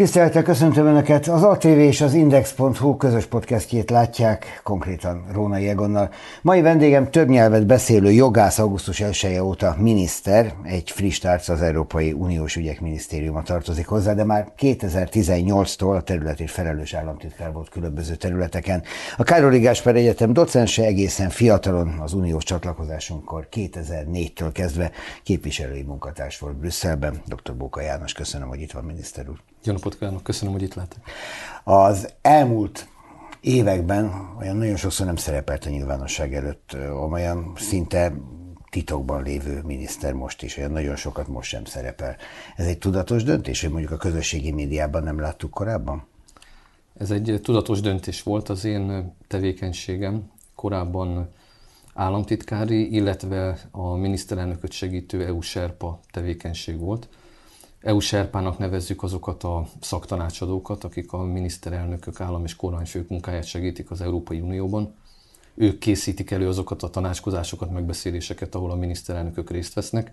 Tisztelettel köszöntöm Önöket! Az ATV és az Index.hu közös podcastjét látják, konkrétan Rónai Egonnal. Mai vendégem több nyelvet beszélő jogász augusztus 1 -e óta miniszter, egy friss tárca az Európai Uniós Ügyek Minisztériuma tartozik hozzá, de már 2018-tól a területét felelős államtitkár volt különböző területeken. A Károli Gáspár Egyetem docense egészen fiatalon az uniós csatlakozásunkkor 2004-től kezdve képviselői munkatárs volt Brüsszelben. Dr. Bóka János, köszönöm, hogy itt van miniszter úr. Jó napot kívánok, köszönöm, hogy itt lehetek. Az elmúlt években olyan nagyon sokszor nem szerepelt a nyilvánosság előtt, olyan szinte titokban lévő miniszter most is, olyan nagyon sokat most sem szerepel. Ez egy tudatos döntés, hogy mondjuk a közösségi médiában nem láttuk korábban? Ez egy tudatos döntés volt az én tevékenységem. Korábban államtitkári, illetve a miniszterelnököt segítő EU-serpa tevékenység volt. EU serpának nevezzük azokat a szaktanácsadókat, akik a miniszterelnökök, állam és kormányfők munkáját segítik az Európai Unióban. Ők készítik elő azokat a tanácskozásokat, megbeszéléseket, ahol a miniszterelnökök részt vesznek,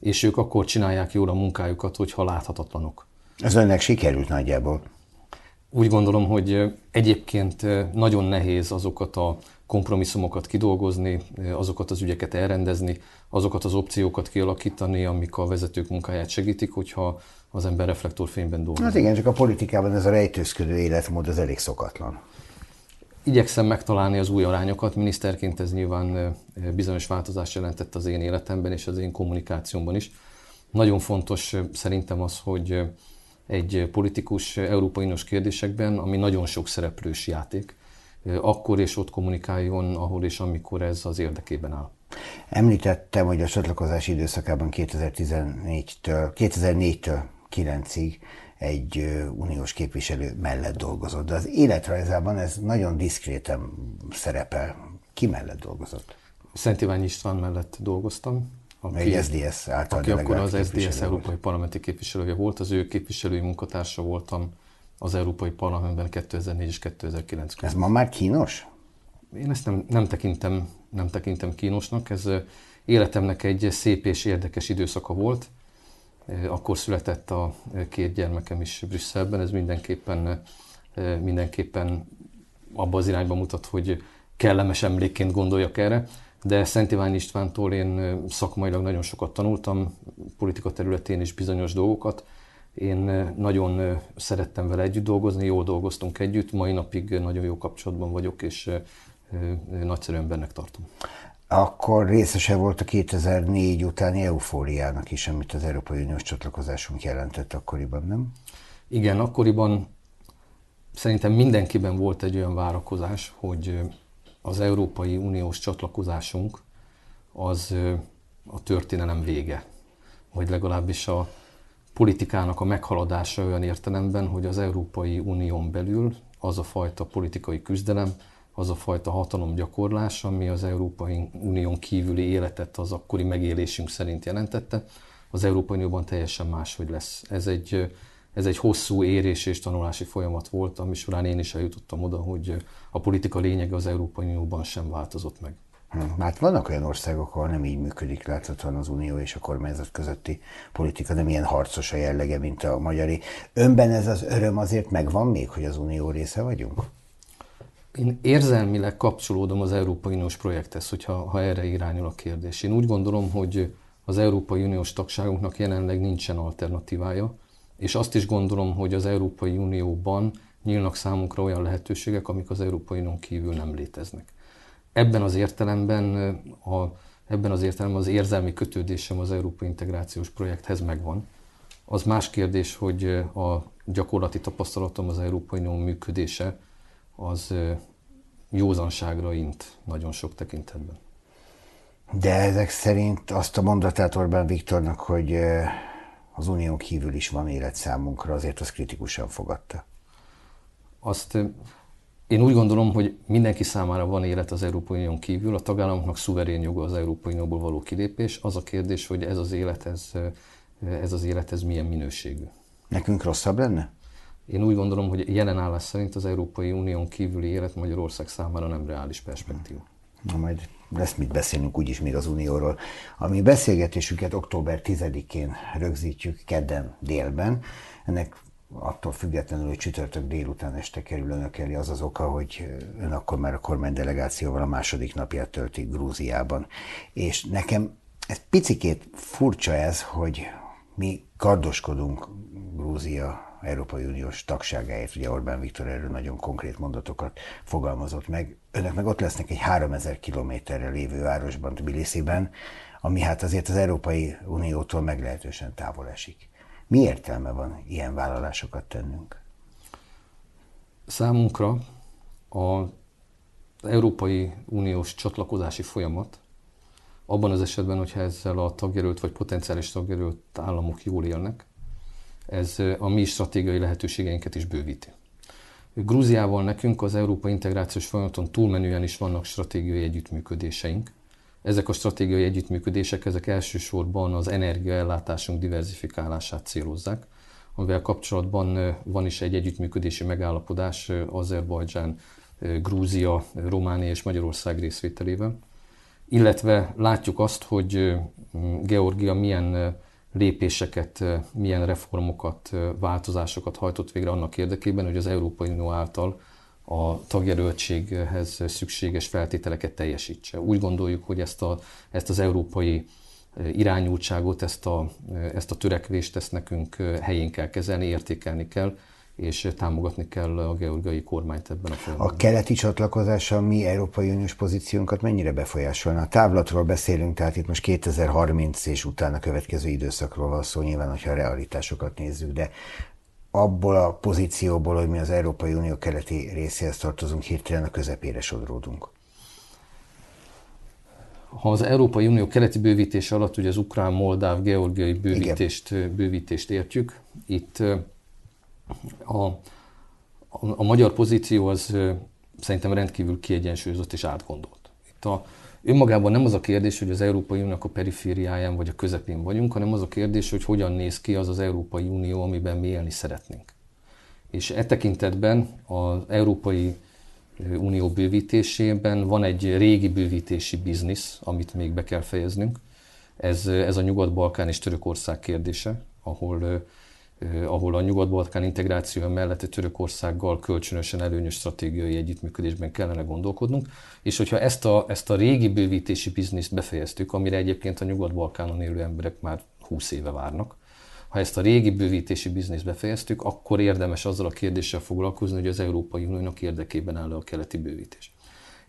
és ők akkor csinálják jól a munkájukat, hogyha láthatatlanok. Ez önnek sikerült nagyjából? Úgy gondolom, hogy egyébként nagyon nehéz azokat a kompromisszumokat kidolgozni, azokat az ügyeket elrendezni, azokat az opciókat kialakítani, amik a vezetők munkáját segítik, hogyha az ember reflektorfényben dolgozik. Hát igen, csak a politikában ez a rejtőzködő életmód az elég szokatlan. Igyekszem megtalálni az új arányokat. Miniszterként ez nyilván bizonyos változást jelentett az én életemben és az én kommunikációmban is. Nagyon fontos szerintem az, hogy egy politikus Európai Uniós kérdésekben, ami nagyon sok szereplős játék, akkor és ott kommunikáljon, ahol és amikor ez az érdekében áll. Említettem, hogy a csatlakozási időszakában 2014-től, 2004-től 9-ig egy uniós képviselő mellett dolgozott, de az életrajzában ez nagyon diszkréten szerepel. Ki mellett dolgozott? Szent Iványi István mellett dolgoztam. Aki, egy SDS által aki akkor az SDS európai parlamenti képviselője volt, az ő képviselői munkatársa voltam az Európai Parlamentben 2004 és 2009 között. Ez ma már kínos? Én ezt nem, nem, tekintem, nem tekintem kínosnak. Ez életemnek egy szép és érdekes időszaka volt. Akkor született a két gyermekem is Brüsszelben. Ez mindenképpen, mindenképpen abba az irányba mutat, hogy kellemes emlékként gondoljak erre. De Szent Iván Istvántól én szakmailag nagyon sokat tanultam, politika területén is bizonyos dolgokat, én nagyon szerettem vele együtt dolgozni, jól dolgoztunk együtt, mai napig nagyon jó kapcsolatban vagyok, és nagyszerűen bennek tartom. Akkor részese volt a 2004 utáni eufóriának is, amit az Európai Uniós csatlakozásunk jelentett akkoriban, nem? Igen, akkoriban szerintem mindenkiben volt egy olyan várakozás, hogy az Európai Uniós csatlakozásunk az a történelem vége, vagy legalábbis a politikának a meghaladása olyan értelemben, hogy az Európai Unión belül az a fajta politikai küzdelem, az a fajta hatalomgyakorlás, ami az Európai Unión kívüli életet az akkori megélésünk szerint jelentette, az Európai Unióban teljesen máshogy lesz. Ez egy, ez egy hosszú érés és tanulási folyamat volt, ami során én is eljutottam oda, hogy a politika lényege az Európai Unióban sem változott meg. Hm, hát vannak olyan országok, ahol nem így működik láthatóan az unió és a kormányzat közötti politika, nem ilyen harcos a jellege, mint a magyari. Önben ez az öröm azért megvan még, hogy az unió része vagyunk? Én érzelmileg kapcsolódom az Európai Uniós projekthez, hogyha ha erre irányul a kérdés. Én úgy gondolom, hogy az Európai Uniós tagságunknak jelenleg nincsen alternatívája, és azt is gondolom, hogy az Európai Unióban nyílnak számunkra olyan lehetőségek, amik az Európai Unión kívül nem léteznek ebben az értelemben a, ebben az értelemben az érzelmi kötődésem az európai integrációs projekthez megvan. Az más kérdés, hogy a gyakorlati tapasztalatom az Európai Unió működése az józanságra int nagyon sok tekintetben. De ezek szerint azt a mondatát Orbán Viktornak, hogy az unión kívül is van élet számunkra, azért az kritikusan fogadta. Azt én úgy gondolom, hogy mindenki számára van élet az Európai Unión kívül, a tagállamoknak szuverén joga az Európai Unióból való kilépés. Az a kérdés, hogy ez az élet, ez, ez az élet, ez milyen minőségű. Nekünk rosszabb lenne? Én úgy gondolom, hogy jelen állás szerint az Európai Unión kívüli élet Magyarország számára nem reális perspektíva. Na majd lesz mit beszélnünk úgyis még az Unióról. A mi beszélgetésünket október 10-én rögzítjük kedden délben. Ennek attól függetlenül, hogy csütörtök délután este kerül önök elé, az az oka, hogy ön akkor már a kormány delegációval a második napját tölti Grúziában. És nekem ez picikét furcsa ez, hogy mi kardoskodunk Grúzia Európai Uniós tagságáért, ugye Orbán Viktor erről nagyon konkrét mondatokat fogalmazott meg. Önök meg ott lesznek egy 3000 kilométerre lévő városban, Tbilisiben, ami hát azért az Európai Uniótól meglehetősen távol esik. Mi értelme van ilyen vállalásokat tennünk? Számunkra az Európai Uniós csatlakozási folyamat abban az esetben, hogyha ezzel a tagjelölt vagy potenciális tagjelölt államok jól élnek, ez a mi stratégiai lehetőségeinket is bővíti. Grúziával nekünk az európai integrációs folyamaton túlmenően is vannak stratégiai együttműködéseink. Ezek a stratégiai együttműködések, ezek elsősorban az energiaellátásunk diversifikálását célozzák, amivel kapcsolatban van is egy együttműködési megállapodás Azerbajdzsán, Grúzia, Románia és Magyarország részvételével. Illetve látjuk azt, hogy Georgia milyen lépéseket, milyen reformokat, változásokat hajtott végre annak érdekében, hogy az Európai Unió által a tagjelöltséghez szükséges feltételeket teljesítse. Úgy gondoljuk, hogy ezt, a, ezt az európai irányultságot, ezt a, ezt a törekvést, ezt nekünk helyén kell kezelni, értékelni kell, és támogatni kell a georgiai kormányt ebben a folyamatban. A keleti csatlakozása mi Európai Uniós pozíciónkat mennyire befolyásolna? A távlatról beszélünk, tehát itt most 2030 és utána következő időszakról van szó, nyilván, hogyha a realitásokat nézzük, de abból a pozícióból, hogy mi az Európai Unió keleti részéhez tartozunk, hirtelen a közepére sodródunk. Ha az Európai Unió keleti bővítése alatt ugye az ukrán, moldáv, georgiai bővítést, bővítést értjük, itt a, a, a magyar pozíció az szerintem rendkívül kiegyensúlyozott és átgondolt. Itt a, önmagában nem az a kérdés, hogy az Európai Uniónak a perifériáján vagy a közepén vagyunk, hanem az a kérdés, hogy hogyan néz ki az az Európai Unió, amiben mi élni szeretnénk. És e tekintetben az Európai Unió bővítésében van egy régi bővítési biznisz, amit még be kell fejeznünk. Ez, ez a Nyugat-Balkán és Törökország kérdése, ahol ahol a Nyugat-Balkán integráció mellett a Törökországgal kölcsönösen előnyös stratégiai együttműködésben kellene gondolkodnunk, és hogyha ezt a, ezt a régi bővítési bizniszt befejeztük, amire egyébként a Nyugat-Balkánon élő emberek már 20 éve várnak, ha ezt a régi bővítési bizniszt befejeztük, akkor érdemes azzal a kérdéssel foglalkozni, hogy az Európai Uniónak érdekében áll a keleti bővítés.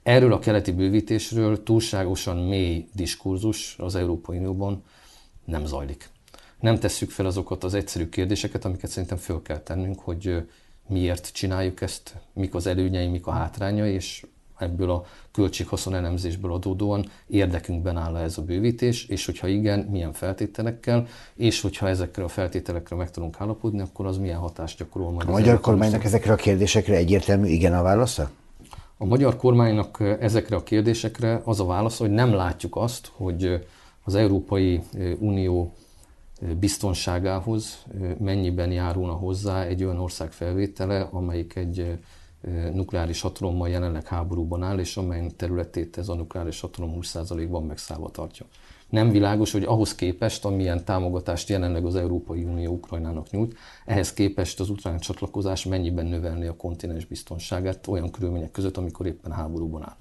Erről a keleti bővítésről túlságosan mély diskurzus az Európai Unióban nem zajlik nem tesszük fel azokat az egyszerű kérdéseket, amiket szerintem föl kell tennünk, hogy miért csináljuk ezt, mik az előnyei, mik a hátrányai, és ebből a költséghaszon elemzésből adódóan érdekünkben áll ez a bővítés, és hogyha igen, milyen feltételekkel, és hogyha ezekre a feltételekre meg tudunk állapodni, akkor az milyen hatást gyakorol majd. A magyar kormánynak ezekre a kérdésekre egyértelmű igen a válasza? A magyar kormánynak ezekre a kérdésekre az a válasz, hogy nem látjuk azt, hogy az Európai Unió biztonságához mennyiben járulna hozzá egy olyan ország felvétele, amelyik egy nukleáris hatalommal jelenleg háborúban áll, és amely területét ez a nukleáris hatalom 20%-ban megszállva tartja. Nem világos, hogy ahhoz képest, amilyen támogatást jelenleg az Európai Unió Ukrajnának nyújt, ehhez képest az ukrán csatlakozás mennyiben növelni a kontinens biztonságát olyan körülmények között, amikor éppen háborúban áll.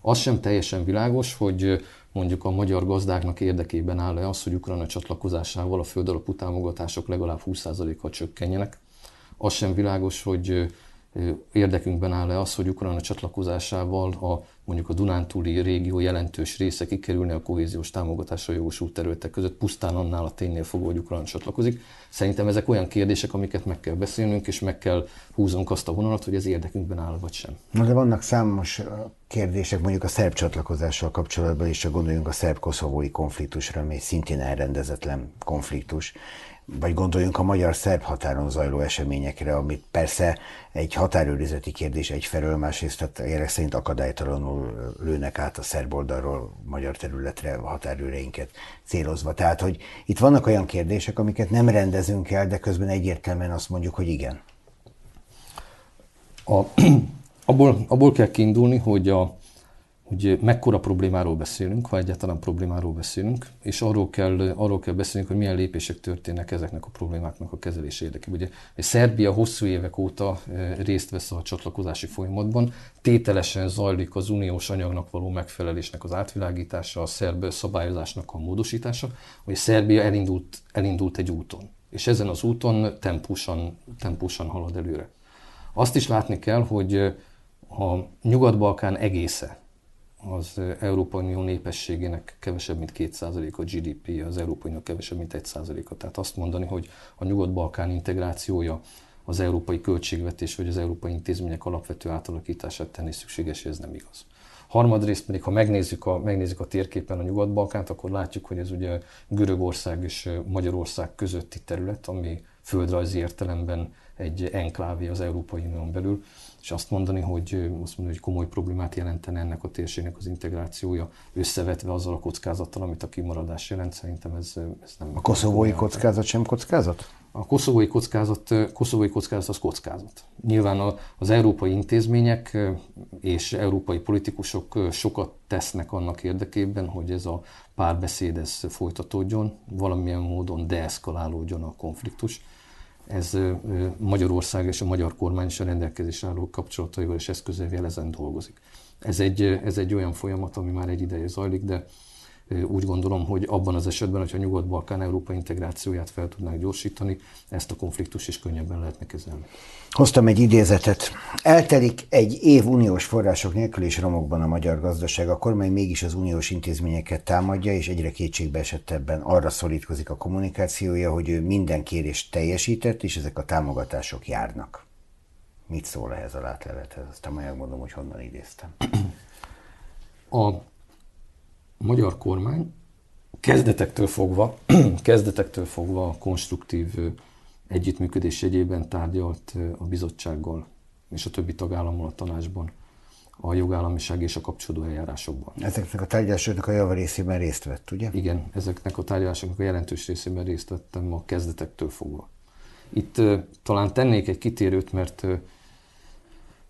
Az sem teljesen világos, hogy mondjuk a magyar gazdáknak érdekében áll-e az, hogy Ukrajna csatlakozásával a földalapú támogatások legalább 20%-kal csökkenjenek. Az sem világos, hogy érdekünkben áll-e az, hogy Ukrajna csatlakozásával a mondjuk a Dunántúli régió jelentős része kikerülne a kohéziós támogatásra jogosult területek között, pusztán annál a ténynél fogva, hogy Ukrajna csatlakozik. Szerintem ezek olyan kérdések, amiket meg kell beszélnünk, és meg kell húznunk azt a vonalat, hogy ez érdekünkben áll vagy sem. Na de vannak számos kérdések, mondjuk a szerb csatlakozással kapcsolatban is, csak gondoljunk a szerb-koszovói konfliktusra, ami szintén elrendezetlen konfliktus vagy gondoljunk a magyar-szerb határon zajló eseményekre, amit persze egy határőrizeti kérdés egyfelől, másrészt tehát érek szerint akadálytalanul lőnek át a szerb oldalról magyar területre a határőreinket célozva. Tehát, hogy itt vannak olyan kérdések, amiket nem rendezünk el, de közben egyértelműen azt mondjuk, hogy igen. A, abból, abból kell kiindulni, hogy a, hogy mekkora problémáról beszélünk, ha egyáltalán problémáról beszélünk, és arról kell, arról kell beszélnünk, hogy milyen lépések történnek ezeknek a problémáknak a kezelés érdekében. Ugye Szerbia hosszú évek óta eh, részt vesz a csatlakozási folyamatban, tételesen zajlik az uniós anyagnak való megfelelésnek az átvilágítása, a szerb szabályozásnak a módosítása, hogy Szerbia elindult, elindult egy úton, és ezen az úton tempósan, tempósan halad előre. Azt is látni kell, hogy eh, a Nyugat-Balkán egésze, az Európai Unió népességének kevesebb, mint 2% a GDP, az Európai Unió kevesebb, mint 1%-a. Tehát azt mondani, hogy a Nyugat-Balkán integrációja az európai költségvetés vagy az európai intézmények alapvető átalakítását tenni szükséges, ez nem igaz. Harmadrészt pedig, ha megnézzük a, megnézzük a térképen a Nyugat-Balkánt, akkor látjuk, hogy ez ugye Görögország és Magyarország közötti terület, ami földrajzi értelemben egy enklávé az Európai Unión belül, és azt mondani, hogy azt mondani, hogy komoly problémát jelentene ennek a térségnek az integrációja, összevetve azzal a kockázattal, amit a kimaradás jelent, szerintem ez, ez nem... A koszovói kockázat sem kockázat? A koszovói kockázat, koszovói kockázat az kockázat. Nyilván az európai intézmények és európai politikusok sokat tesznek annak érdekében, hogy ez a párbeszéd ez folytatódjon, valamilyen módon deeszkalálódjon a konfliktus ez Magyarország és a magyar kormány is a rendelkezésre álló kapcsolataival és eszközeivel ezen dolgozik. Ez egy, ez egy olyan folyamat, ami már egy ideje zajlik, de úgy gondolom, hogy abban az esetben, hogyha Nyugat-Balkán Európa integrációját fel tudnák gyorsítani, ezt a konfliktus is könnyebben lehetne kezelni. Hoztam egy idézetet. Eltelik egy év uniós források nélkül és romokban a magyar gazdaság. A kormány mégis az uniós intézményeket támadja, és egyre kétségbe esettebben arra szorítkozik a kommunikációja, hogy ő minden kérést teljesített, és ezek a támogatások járnak. Mit szól ehhez a látlelethez? Aztán majd megmondom, hogy honnan idéztem. A magyar kormány kezdetektől fogva, kezdetektől fogva konstruktív együttműködés jegyében tárgyalt a bizottsággal és a többi tagállammal a tanácsban a jogállamiság és a kapcsolódó eljárásokban. Ezeknek a tárgyalásoknak a java részében részt vett, ugye? Igen, ezeknek a tárgyalásoknak a jelentős részében részt vettem a kezdetektől fogva. Itt uh, talán tennék egy kitérőt, mert uh,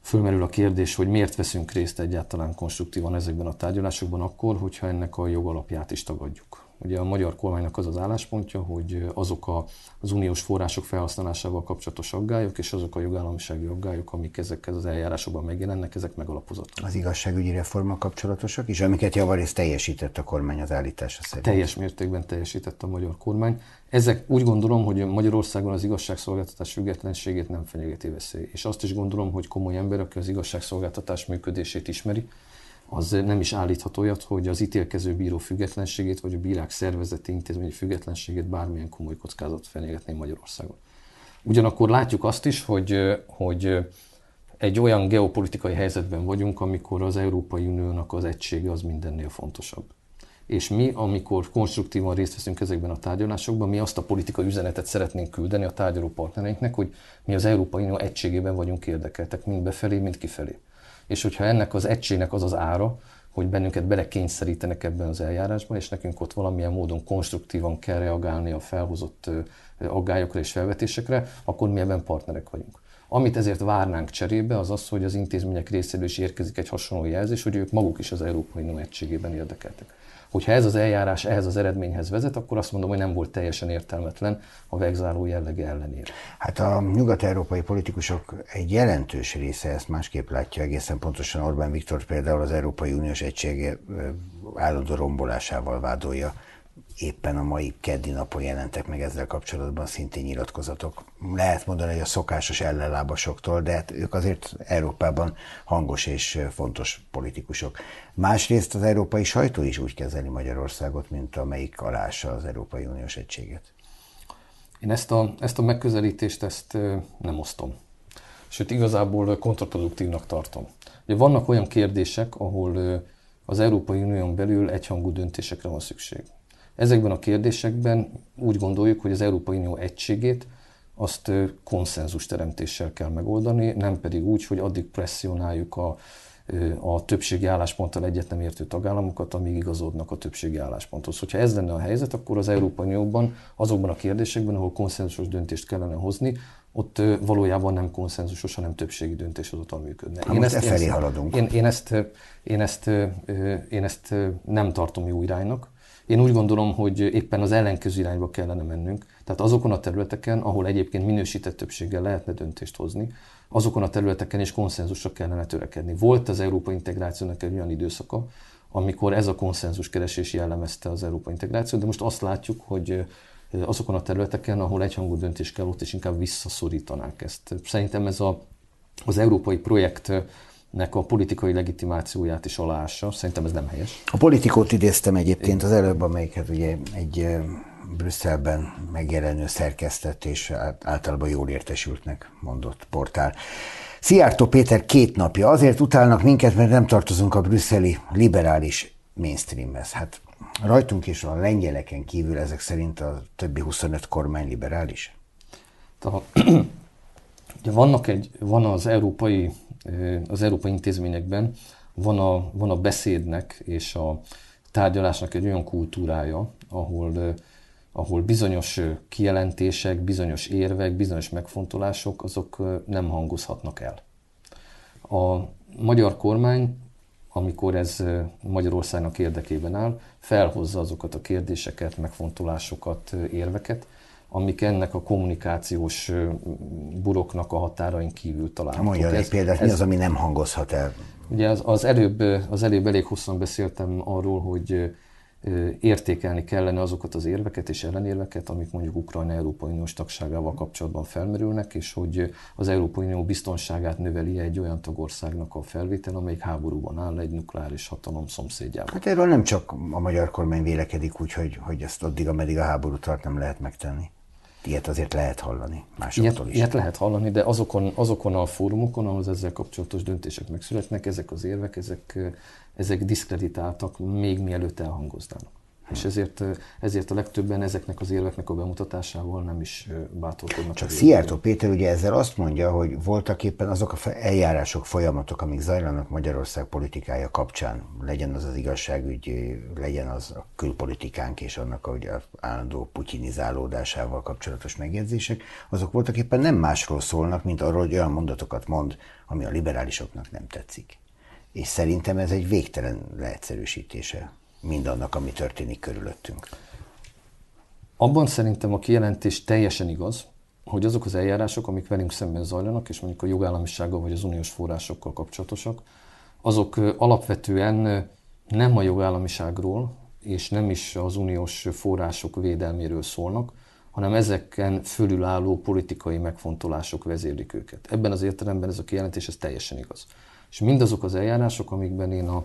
fölmerül a kérdés, hogy miért veszünk részt egyáltalán konstruktívan ezekben a tárgyalásokban akkor, hogyha ennek a jogalapját is tagadjuk. Ugye a magyar kormánynak az az álláspontja, hogy azok a, az uniós források felhasználásával kapcsolatos aggályok és azok a jogállamisági aggályok, amik ezekkel az eljárásokban megjelennek, ezek megalapozottak. Az igazságügyi reforma kapcsolatosak is, amiket javarészt teljesített a kormány az állítása szerint. Teljes mértékben teljesített a magyar kormány. Ezek úgy gondolom, hogy Magyarországon az igazságszolgáltatás függetlenségét nem fenyegeti veszély. És azt is gondolom, hogy komoly ember, aki az igazságszolgáltatás működését ismeri, az nem is állíthat olyat, hogy az ítélkező bíró függetlenségét, vagy a bírák szervezeti intézményi függetlenségét bármilyen komoly kockázat fenyegetné Magyarországon. Ugyanakkor látjuk azt is, hogy, hogy egy olyan geopolitikai helyzetben vagyunk, amikor az Európai Uniónak az egysége az mindennél fontosabb. És mi, amikor konstruktívan részt veszünk ezekben a tárgyalásokban, mi azt a politikai üzenetet szeretnénk küldeni a tárgyaló partnereinknek, hogy mi az Európai Unió egységében vagyunk érdekeltek, mind befelé, mind kifelé és hogyha ennek az egységnek az az ára, hogy bennünket belekényszerítenek ebben az eljárásban, és nekünk ott valamilyen módon konstruktívan kell reagálni a felhozott aggályokra és felvetésekre, akkor mi ebben partnerek vagyunk. Amit ezért várnánk cserébe, az az, hogy az intézmények részéről is érkezik egy hasonló jelzés, hogy ők maguk is az Európai Unió egységében érdekeltek. Hogyha ez az eljárás ehhez az eredményhez vezet, akkor azt mondom, hogy nem volt teljesen értelmetlen a vegzáló jellege ellenére. Hát a nyugat-európai politikusok egy jelentős része ezt másképp látja, egészen pontosan Orbán Viktor például az Európai Uniós egység állandó rombolásával vádolja éppen a mai keddi napon jelentek meg ezzel kapcsolatban szintén nyilatkozatok. Lehet mondani, hogy a szokásos ellenlábasoktól, de hát ők azért Európában hangos és fontos politikusok. Másrészt az európai sajtó is úgy kezeli Magyarországot, mint amelyik alása az Európai Uniós egységet. Én ezt a, ezt a megközelítést ezt nem osztom. Sőt, igazából kontraproduktívnak tartom. Ugye vannak olyan kérdések, ahol az Európai Unión belül egyhangú döntésekre van szükség. Ezekben a kérdésekben úgy gondoljuk, hogy az Európai Unió egységét azt konszenzus teremtéssel kell megoldani, nem pedig úgy, hogy addig presszionáljuk a, a többségi állásponttal egyet nem értő tagállamokat, amíg igazodnak a többségi állásponthoz. Hogyha ez lenne a helyzet, akkor az Európai Unióban azokban a kérdésekben, ahol konszenzusos döntést kellene hozni, ott valójában nem konszenzusos, hanem többségi döntéshozatal működne. Hát én ezt, e felé én, haladunk. Én, én, ezt, én, ezt, én ezt nem tartom jó iránynak. Én úgy gondolom, hogy éppen az ellenkező irányba kellene mennünk. Tehát azokon a területeken, ahol egyébként minősített többséggel lehetne döntést hozni, azokon a területeken is konszenzusra kellene törekedni. Volt az Európa integrációnak egy olyan időszaka, amikor ez a konszenzus keresés jellemezte az Európa integrációt, de most azt látjuk, hogy azokon a területeken, ahol egyhangú döntés kell, ott is inkább visszaszorítanánk ezt. Szerintem ez a, az európai projektnek a politikai legitimációját is aláássa. Szerintem ez nem helyes. A politikót idéztem egyébként az előbb, amelyiket ugye egy Brüsszelben megjelenő szerkesztett és általában jól értesültnek mondott portál. Szijjártó Péter két napja azért utálnak minket, mert nem tartozunk a brüsszeli liberális mainstreamhez. Hát rajtunk és a lengyeleken kívül ezek szerint a többi 25 kormány liberális? Tehát, ugye vannak egy, van az európai, az európai intézményekben, van a, van a beszédnek és a tárgyalásnak egy olyan kultúrája, ahol, ahol bizonyos kijelentések, bizonyos érvek, bizonyos megfontolások, azok nem hangozhatnak el. A magyar kormány amikor ez Magyarországnak érdekében áll, felhozza azokat a kérdéseket, megfontolásokat, érveket, amik ennek a kommunikációs buroknak a határain kívül találhatók. Mondja egy példát, mi az, ami nem hangozhat el? Ugye az, az, előbb, az előbb elég hosszan beszéltem arról, hogy értékelni kellene azokat az érveket és ellenérveket, amik mondjuk Ukrajna Európai Uniós tagságával kapcsolatban felmerülnek, és hogy az Európai Unió biztonságát növeli egy olyan tagországnak a felvétel, amelyik háborúban áll egy nukleáris hatalom szomszédjában. Hát erről nem csak a magyar kormány vélekedik úgy, hogy, hogy ezt addig, ameddig a háború tart, nem lehet megtenni. Ilyet azért lehet hallani másoktól ilyet, is. Ilyet lehet hallani, de azokon, azokon a fórumokon, ahol ezzel kapcsolatos döntések megszületnek, ezek az érvek, ezek ezek diszkreditáltak még mielőtt elhangoznának. És ezért, ezért a legtöbben ezeknek az érveknek a bemutatásával nem is bátorkodnak. Csak Szijjártó Péter ugye ezzel azt mondja, hogy voltak éppen azok a eljárások, folyamatok, amik zajlanak Magyarország politikája kapcsán, legyen az az igazságügy, legyen az a külpolitikánk és annak a ugye, állandó putyinizálódásával kapcsolatos megjegyzések, azok voltak éppen nem másról szólnak, mint arról, hogy olyan mondatokat mond, ami a liberálisoknak nem tetszik és szerintem ez egy végtelen leegyszerűsítése mindannak, ami történik körülöttünk. Abban szerintem a kijelentés teljesen igaz, hogy azok az eljárások, amik velünk szemben zajlanak, és mondjuk a jogállamisággal vagy az uniós forrásokkal kapcsolatosak, azok alapvetően nem a jogállamiságról, és nem is az uniós források védelméről szólnak, hanem ezeken fölülálló politikai megfontolások vezérlik őket. Ebben az értelemben ez a kijelentés ez teljesen igaz. És mindazok az eljárások, amikben én a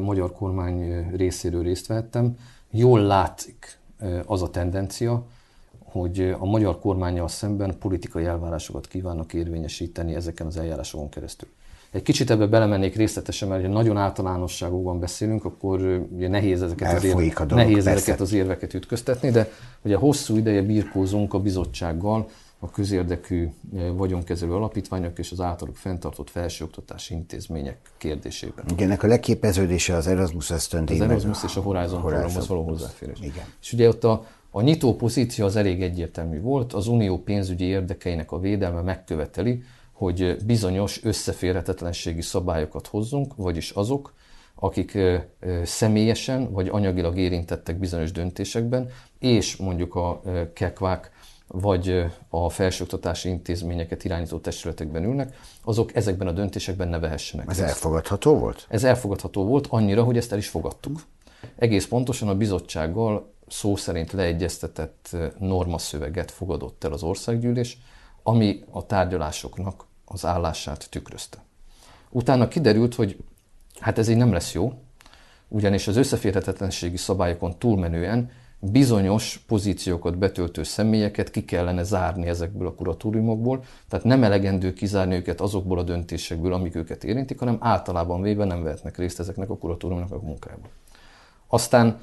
magyar kormány részéről részt vettem, jól látszik az a tendencia, hogy a magyar kormányjal szemben politikai elvárásokat kívánnak érvényesíteni ezeken az eljárásokon keresztül. Egy kicsit ebbe belemennék részletesen, mert ha nagyon általánosságokban beszélünk, akkor ugye nehéz ezeket, az, érve, dolog, nehéz ezeket az érveket ütköztetni, de ugye hosszú ideje birkózunk a bizottsággal, a közérdekű eh, vagyonkezelő alapítványok és az általuk fenntartott felsőoktatási intézmények kérdésében. Igen, ennek a legképeződése az Erasmus ösztöndíj. Az Erasmus és a Horizon, Horizon programhoz való hozzáférés. Igen. És ugye ott a, a nyitó pozíció az elég egyértelmű volt, az unió pénzügyi érdekeinek a védelme megköveteli, hogy bizonyos összeférhetetlenségi szabályokat hozzunk, vagyis azok, akik eh, eh, személyesen vagy anyagilag érintettek bizonyos döntésekben, és mondjuk a kekvák vagy a felsőoktatási intézményeket irányító testületekben ülnek, azok ezekben a döntésekben ne vehessenek. Ez elfogadható volt? Ez elfogadható volt, annyira, hogy ezt el is fogadtuk. Egész pontosan a bizottsággal szó szerint leegyeztetett normaszöveget fogadott el az országgyűlés, ami a tárgyalásoknak az állását tükrözte. Utána kiderült, hogy hát ez így nem lesz jó, ugyanis az összeférhetetlenségi szabályokon túlmenően bizonyos pozíciókat betöltő személyeket ki kellene zárni ezekből a kuratóriumokból, tehát nem elegendő kizárni őket azokból a döntésekből, amik őket érintik, hanem általában véve nem vehetnek részt ezeknek a kuratóriumnak a munkájában. Aztán,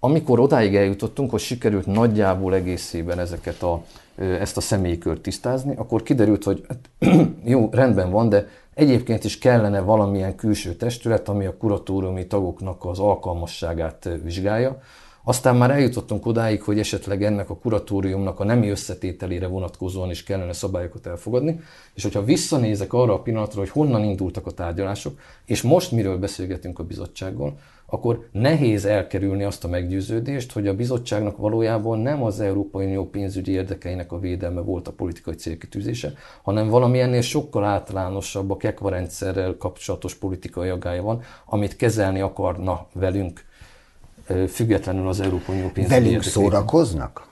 amikor odáig eljutottunk, hogy sikerült nagyjából egészében ezeket a, ezt a személykört tisztázni, akkor kiderült, hogy hát, jó, rendben van, de egyébként is kellene valamilyen külső testület, ami a kuratóriumi tagoknak az alkalmasságát vizsgálja, aztán már eljutottunk odáig, hogy esetleg ennek a kuratóriumnak a nemi összetételére vonatkozóan is kellene szabályokat elfogadni, és hogyha visszanézek arra a pillanatra, hogy honnan indultak a tárgyalások, és most miről beszélgetünk a bizottsággal, akkor nehéz elkerülni azt a meggyőződést, hogy a bizottságnak valójában nem az Európai Unió pénzügyi érdekeinek a védelme volt a politikai célkitűzése, hanem valami ennél sokkal általánosabb a kekvarendszerrel kapcsolatos politikai agája van, amit kezelni akarna velünk függetlenül az Európai Unió pénzügyi Velünk szórakoznak?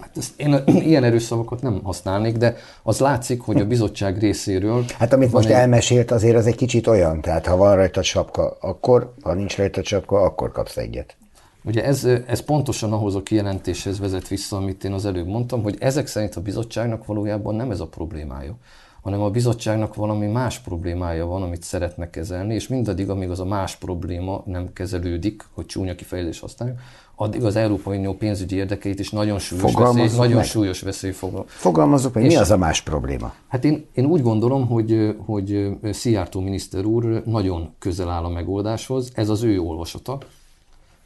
Hát ezt én ilyen erős szavakat nem használnék, de az látszik, hogy a bizottság részéről... Hát amit most egy... elmesélt, azért az egy kicsit olyan, tehát ha van rajta sapka, akkor, ha nincs rajta sapka, akkor kapsz egyet. Ugye ez, ez pontosan ahhoz a kijelentéshez vezet vissza, amit én az előbb mondtam, hogy ezek szerint a bizottságnak valójában nem ez a problémája hanem a bizottságnak valami más problémája van, amit szeretnek kezelni, és mindaddig, amíg az a más probléma nem kezelődik, hogy csúnya kifejezés használjuk, addig az Európai Unió pénzügyi érdekeit is nagyon súlyos veszély, nagyon súlyos veszély fog. Fogalmazok meg, mi az a más probléma? Hát én, én úgy gondolom, hogy, hogy Szijjártó miniszter úr nagyon közel áll a megoldáshoz, ez az ő olvasata,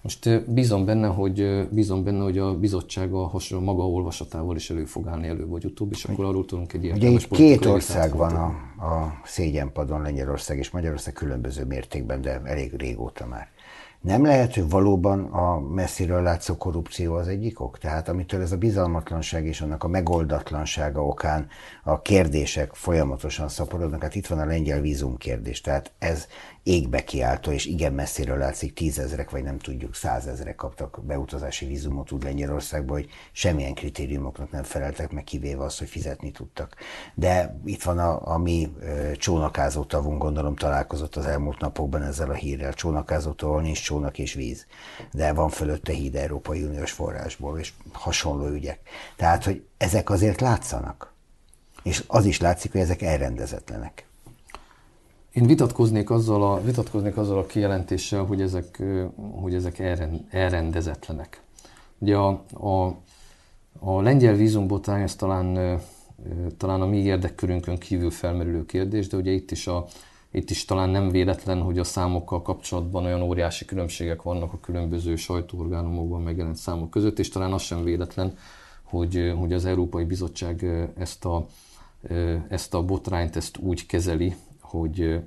most bízom benne, hogy, bízom benne, hogy a bizottság a hasonló maga olvasatával is elő fog állni előbb vagy utóbb, és akkor arról tudunk egy ilyen. Ugye itt két ország van a, a szégyenpadon, Lengyelország és Magyarország különböző mértékben, de elég régóta már. Nem lehet, hogy valóban a messziről látszó korrupció az egyik ok? Tehát amitől ez a bizalmatlanság és annak a megoldatlansága okán a kérdések folyamatosan szaporodnak, hát itt van a lengyel vízum kérdés, tehát ez égbe kiáltó, és igen messziről látszik, tízezrek, vagy nem tudjuk, százezrek kaptak beutazási vízumot úgy Lengyelországba, hogy semmilyen kritériumoknak nem feleltek meg, kivéve azt, hogy fizetni tudtak. De itt van a, a mi csónakázó tavunk, gondolom találkozott az elmúlt napokban ezzel a hírrel. Csónakázó ahol nincs csónak és víz, de van fölötte híd Európai Uniós forrásból, és hasonló ügyek. Tehát, hogy ezek azért látszanak. És az is látszik, hogy ezek elrendezetlenek. Én vitatkoznék azzal a, vitatkoznék azzal a kijelentéssel, hogy ezek, hogy ezek elrendezetlenek. Ugye a, a, a lengyel vízumbotrány, ez talán, talán a mi érdekkörünkön kívül felmerülő kérdés, de ugye itt is, a, itt is talán nem véletlen, hogy a számokkal kapcsolatban olyan óriási különbségek vannak a különböző sajtóorgánumokban megjelent számok között, és talán az sem véletlen, hogy, hogy az Európai Bizottság ezt a, ezt a botrányt ezt úgy kezeli, hogy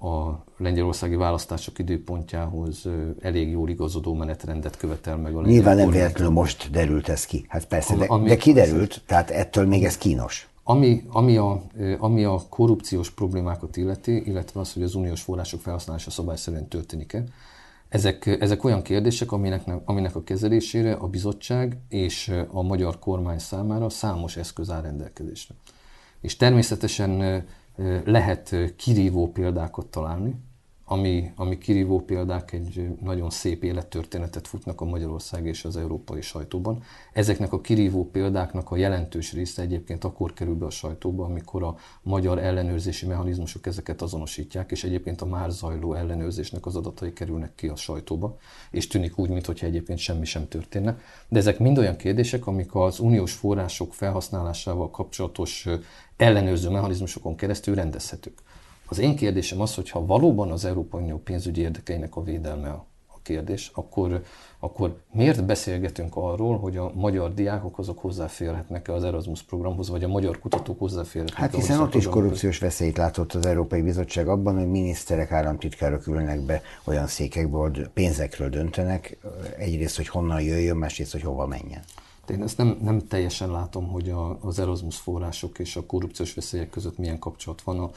a lengyelországi választások időpontjához elég jól igazodó menetrendet követel meg a lengyel Nyilván nem véletlenül most derült ez ki. Hát persze, de, ami, de kiderült, tehát ettől még ez kínos. Ami, ami, a, ami a korrupciós problémákat illeti, illetve az, hogy az uniós források felhasználása szabályszerűen történik-e, ezek, ezek olyan kérdések, aminek, aminek a kezelésére a bizottság és a magyar kormány számára számos eszköz áll rendelkezésre. És természetesen lehet kirívó példákat találni, ami, ami kirívó példák egy nagyon szép élettörténetet futnak a Magyarország és az európai sajtóban. Ezeknek a kirívó példáknak a jelentős része egyébként akkor kerül be a sajtóba, amikor a magyar ellenőrzési mechanizmusok ezeket azonosítják, és egyébként a már zajló ellenőrzésnek az adatai kerülnek ki a sajtóba, és tűnik úgy, mintha egyébként semmi sem történne. De ezek mind olyan kérdések, amik az uniós források felhasználásával kapcsolatos ellenőrző mechanizmusokon keresztül rendezhetők. Az én kérdésem az, hogy ha valóban az Európai Unió pénzügyi érdekeinek a védelme a kérdés, akkor, akkor miért beszélgetünk arról, hogy a magyar diákok azok hozzáférhetnek-e az Erasmus programhoz, vagy a magyar kutatók hozzáférhetnek Hát hiszen ott is korrupciós veszélyt látott az Európai Bizottság abban, hogy miniszterek, államtitkárok ülnek be olyan székekbe, hogy pénzekről döntenek, egyrészt, hogy honnan jöjjön, másrészt, hogy hova menjen. Én ezt nem, nem teljesen látom, hogy a, az Erasmus források és a korrupciós veszélyek között milyen kapcsolat van. A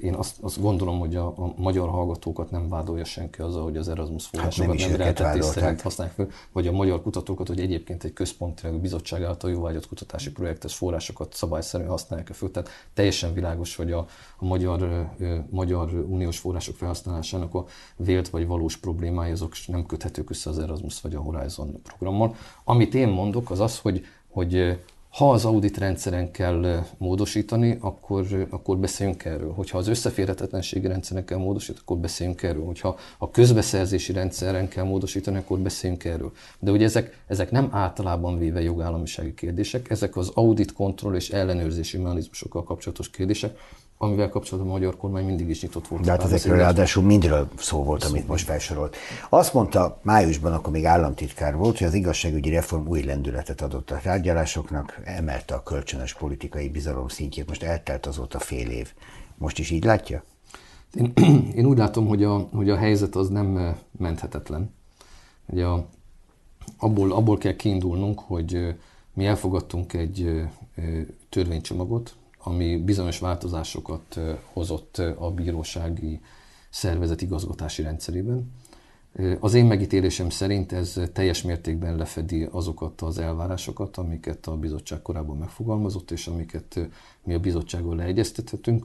én azt, azt gondolom, hogy a, a magyar hallgatókat nem vádolja senki azzal, hogy az Erasmus forrásokat hát nem, nem rendeltetés szerint használják fel, vagy a magyar kutatókat, hogy egyébként egy központi bizottság által jóvágyott kutatási projektes forrásokat szabályszerűen használják fel. Tehát teljesen világos, hogy a, a magyar, a magyar uniós források felhasználásának a vélt vagy valós problémái azok nem köthetők össze az Erasmus vagy a Horizon programmal. Amit én mondok, az az, hogy, hogy ha az audit rendszeren kell módosítani, akkor, akkor beszéljünk erről. Hogyha az összeférhetetlenségi rendszeren kell módosítani, akkor beszéljünk erről. Hogyha a közbeszerzési rendszeren kell módosítani, akkor beszéljünk erről. De ugye ezek, ezek nem általában véve jogállamisági kérdések, ezek az audit, kontroll és ellenőrzési mechanizmusokkal kapcsolatos kérdések, amivel kapcsolatban a magyar kormány mindig is nyitott volt. De hát ezekről ráadásul mindről szó volt, szó amit most felsorolt. Azt mondta májusban, akkor még államtitkár volt, hogy az igazságügyi reform új lendületet adott a tárgyalásoknak, emelte a kölcsönös politikai bizalom szintjét, most eltelt azóta fél év. Most is így látja? Én, én úgy látom, hogy a, hogy a helyzet az nem eh, menthetetlen. Ugye a, abból, abból kell kiindulnunk, hogy eh, mi elfogadtunk egy eh, törvénycsomagot, ami bizonyos változásokat hozott a bírósági szervezet igazgatási rendszerében. Az én megítélésem szerint ez teljes mértékben lefedi azokat az elvárásokat, amiket a bizottság korábban megfogalmazott, és amiket mi a bizottsággal leegyeztethetünk.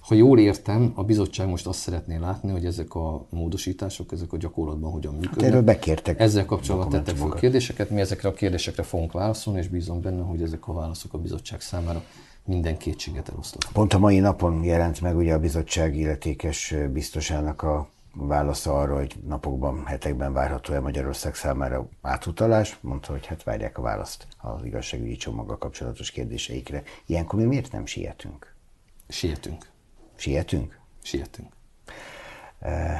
Ha jól értem, a bizottság most azt szeretné látni, hogy ezek a módosítások, ezek a gyakorlatban hogyan működnek. Hát erről bekértek. Ezzel kapcsolatban tettek fel kérdéseket, mi ezekre a kérdésekre fogunk válaszolni, és bízom benne, hogy ezek a válaszok a bizottság számára minden kétséget elosztott. Pont a mai napon jelent meg ugye a bizottság illetékes biztosának a válasza arra, hogy napokban, hetekben várható-e Magyarország számára átutalás. Mondta, hogy hát várják a választ az igazságügyi csomaggal kapcsolatos kérdéseikre. Ilyenkor mi miért nem sietünk? Sietünk. Sietünk? Sietünk.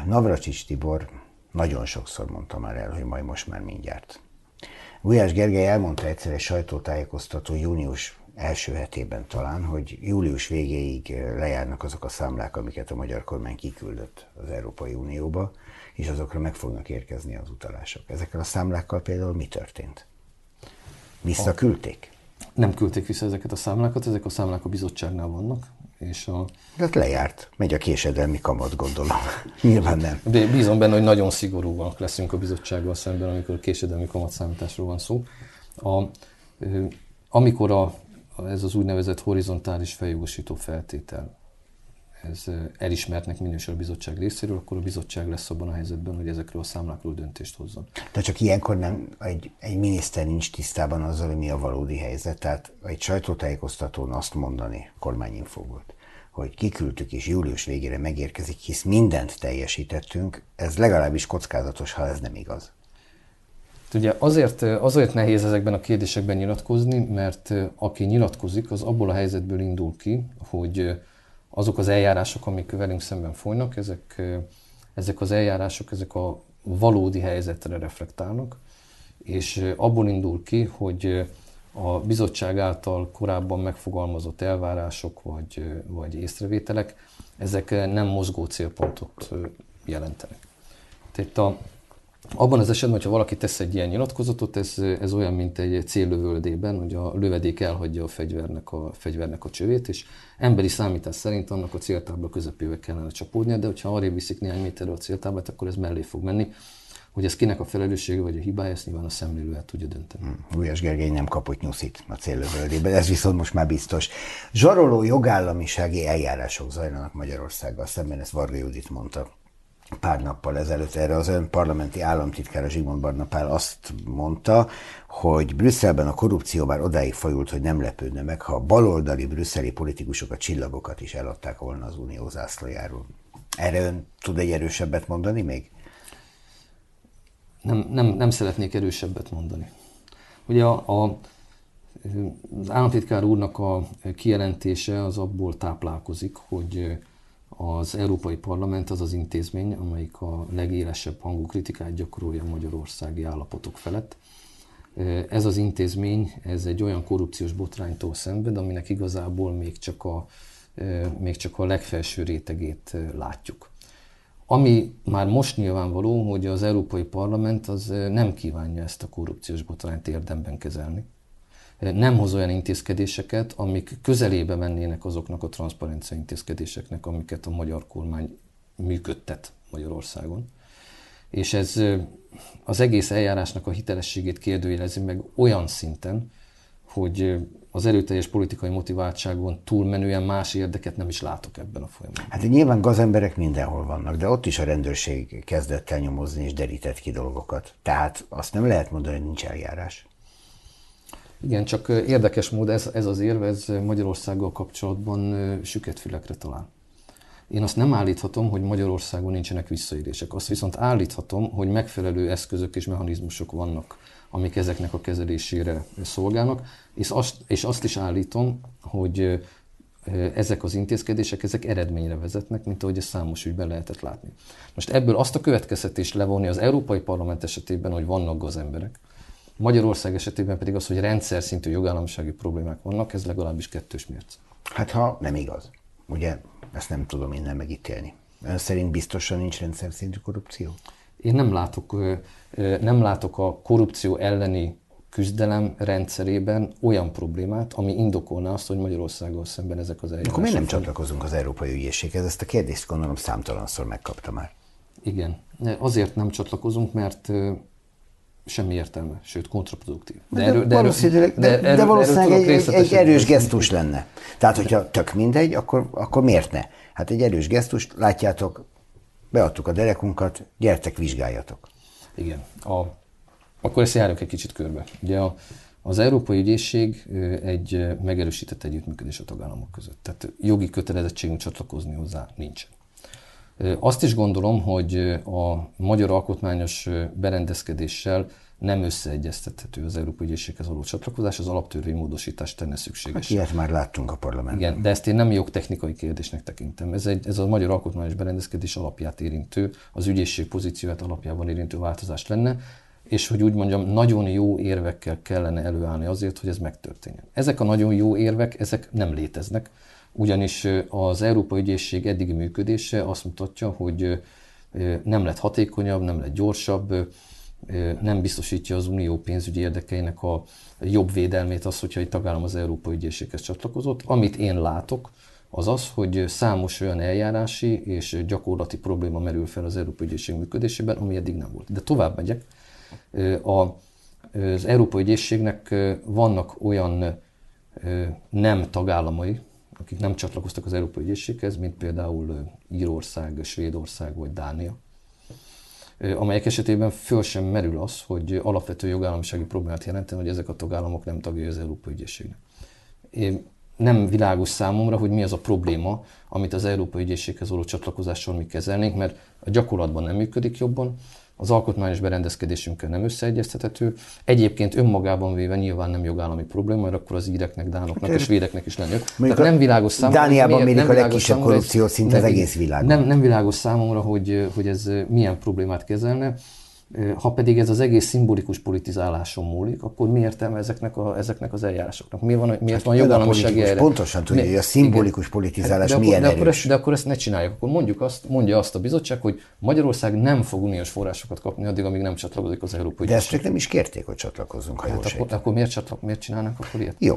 Navracsics Tibor nagyon sokszor mondta már el, hogy majd most már mindjárt. Gulyás Gergely elmondta egyszer egy sajtótájékoztató június első hetében talán, hogy július végéig eh, lejárnak azok a számlák, amiket a magyar kormány kiküldött az Európai Unióba, és azokra meg fognak érkezni az utalások. Ezekkel a számlákkal például mi történt? Visszaküldték? Nem küldték vissza ezeket a számlákat, ezek a számlák a bizottságnál vannak. És a... Hát lejárt. Megy a késedelmi kamat, gondolom. Nyilván nem. De bízom benne, hogy nagyon szigorúak leszünk a bizottsággal szemben, amikor a késedelmi kamat számításról van szó. A, amikor a ez az úgynevezett horizontális feljogosító feltétel ez elismertnek minősül a bizottság részéről, akkor a bizottság lesz abban a helyzetben, hogy ezekről a számlákról döntést hozzon. De csak ilyenkor nem, egy, egy miniszter nincs tisztában azzal, hogy mi a valódi helyzet. Tehát egy sajtótájékoztatón azt mondani, kormányinfó volt, hogy kiküldtük és július végére megérkezik, hisz mindent teljesítettünk, ez legalábbis kockázatos, ha ez nem igaz. Ugye azért, azért nehéz ezekben a kérdésekben nyilatkozni, mert aki nyilatkozik, az abból a helyzetből indul ki, hogy azok az eljárások, amik velünk szemben folynak, ezek, ezek az eljárások, ezek a valódi helyzetre reflektálnak, és abból indul ki, hogy a bizottság által korábban megfogalmazott elvárások vagy, vagy észrevételek, ezek nem mozgó célpontot jelentenek. Tehát a, abban az esetben, hogyha valaki tesz egy ilyen nyilatkozatot, ez, ez olyan, mint egy céllövöldében, hogy a lövedék elhagyja a fegyvernek a, fegyvernek a csövét, és emberi számítás szerint annak a céltábla közepébe kellene csapódnia, de hogyha arra viszik néhány méterre a céltáblát, akkor ez mellé fog menni. Hogy ez kinek a felelőssége vagy a hibája, ezt nyilván a szemlélő el tudja dönteni. Hmm. Gulyás Gergely nem kapott nyuszit a céllövöldében, ez viszont most már biztos. Zsaroló jogállamisági eljárások zajlanak Magyarországgal szemben, ezt Varga Judit mondta pár nappal ezelőtt erre az ön parlamenti államtitkára Zsigmond Barnapál azt mondta, hogy Brüsszelben a korrupció már odáig fajult, hogy nem lepődne meg, ha a baloldali brüsszeli politikusok a csillagokat is eladták volna az unió zászlajáról. Erre ön tud egy erősebbet mondani még? Nem, nem, nem szeretnék erősebbet mondani. Ugye a, a, az államtitkár úrnak a kijelentése az abból táplálkozik, hogy az Európai Parlament az az intézmény, amelyik a legélesebb hangú kritikát gyakorolja magyarországi állapotok felett. Ez az intézmény, ez egy olyan korrupciós botránytól szenved, aminek igazából még csak a, még csak a legfelső rétegét látjuk. Ami már most nyilvánvaló, hogy az Európai Parlament az nem kívánja ezt a korrupciós botrányt érdemben kezelni. Nem hoz olyan intézkedéseket, amik közelébe mennének azoknak a transzparencia intézkedéseknek, amiket a magyar kormány működtet Magyarországon. És ez az egész eljárásnak a hitelességét kérdőjelezi meg olyan szinten, hogy az erőteljes politikai motiváltságon túlmenően más érdeket nem is látok ebben a folyamatban. Hát nyilván gazemberek mindenhol vannak, de ott is a rendőrség kezdett el nyomozni és derített ki dolgokat. Tehát azt nem lehet mondani, hogy nincs eljárás. Igen, csak érdekes mód ez, ez az érve, ez Magyarországgal kapcsolatban süket fülekre talál. Én azt nem állíthatom, hogy Magyarországon nincsenek visszaélések. Azt viszont állíthatom, hogy megfelelő eszközök és mechanizmusok vannak, amik ezeknek a kezelésére szolgálnak, és azt, és azt is állítom, hogy ezek az intézkedések, ezek eredményre vezetnek, mint ahogy ezt számos ügyben lehetett látni. Most ebből azt a következtetést levonni az Európai Parlament esetében, hogy vannak gazemberek, Magyarország esetében pedig az, hogy rendszer szintű jogállamisági problémák vannak, ez legalábbis kettős mérce. Hát ha nem igaz. Ugye ezt nem tudom innen megítélni. Ön szerint biztosan nincs rendszer szintű korrupció? Én nem látok, nem látok a korrupció elleni küzdelem rendszerében olyan problémát, ami indokolna azt, hogy Magyarországgal szemben ezek az eljárások. Akkor miért nem csatlakozunk az Európai Ügyészséghez? Ezt a kérdést gondolom számtalanszor megkapta már. Igen. Azért nem csatlakozunk, mert semmi értelme, sőt kontraproduktív. De, de, erről, de, valószínűleg, de, de, de valószínűleg egy, egy, egy erős gesztus lenne. Tehát, hogyha tök mindegy, akkor, akkor miért ne? Hát egy erős gesztus, látjátok, beadtuk a derekunkat, gyertek, vizsgáljatok. Igen. A, akkor ezt járok egy kicsit körbe. Ugye a, az Európai Ügyészség egy megerősített együttműködés a tagállamok között. Tehát jogi kötelezettségünk csatlakozni hozzá nincs. Azt is gondolom, hogy a magyar alkotmányos berendezkedéssel nem összeegyeztethető az Európai Ügyészséghez való csatlakozás, az alaptörvény módosítást tenne szükséges. Hát ilyet már láttunk a parlamentben. Igen, de ezt én nem jogtechnikai kérdésnek tekintem. Ez, egy, ez a magyar alkotmányos berendezkedés alapját érintő, az ügyészség pozícióját alapjában érintő változás lenne, és hogy úgy mondjam, nagyon jó érvekkel kellene előállni azért, hogy ez megtörténjen. Ezek a nagyon jó érvek, ezek nem léteznek ugyanis az Európai Ügyészség eddigi működése azt mutatja, hogy nem lett hatékonyabb, nem lett gyorsabb, nem biztosítja az unió pénzügyi érdekeinek a jobb védelmét az, hogyha egy tagállam az Európai Ügyészséghez csatlakozott. Amit én látok, az az, hogy számos olyan eljárási és gyakorlati probléma merül fel az Európai Ügyészség működésében, ami eddig nem volt. De tovább megyek. A, az Európai Ügyészségnek vannak olyan nem tagállamai, akik nem csatlakoztak az Európai Ügyészséghez, mint például Írország, Svédország vagy Dánia, amelyek esetében föl sem merül az, hogy alapvető jogállamisági problémát jelenten, hogy ezek a tagállamok nem tagjai az Európai Ügyészségnek. Én nem világos számomra, hogy mi az a probléma, amit az Európai Ügyészséghez való csatlakozással mi kezelnénk, mert a gyakorlatban nem működik jobban, az alkotmányos berendezkedésünkkel nem összeegyeztethető. Egyébként önmagában véve nyilván nem jogállami probléma, mert akkor az íreknek, dánoknak és svédeknek is lenne. Tehát nem világos számomra, Dániában mérik a legkisebb korrupció szinte az egész világon. Nem, nem világos számomra, hogy, hogy ez milyen problémát kezelne. Ha pedig ez az egész szimbolikus politizáláson múlik, akkor mi értelme ezeknek, a, ezeknek az eljárásoknak? Miért van, miért hát van jogállamisági eljárás? Pontosan tudja, hogy a szimbolikus igen. politizálás de milyen akkor, de, akkor ezt, de akkor ezt ne csináljuk. Akkor mondjuk azt, mondja azt a bizottság, hogy Magyarország nem fog uniós forrásokat kapni addig, amíg nem csatlakozik az Európai De ezt nem is kérték, hogy csatlakozzunk, ha hát akkor, akkor miért, csatlak, miért csinálnak akkor ilyet? Jó.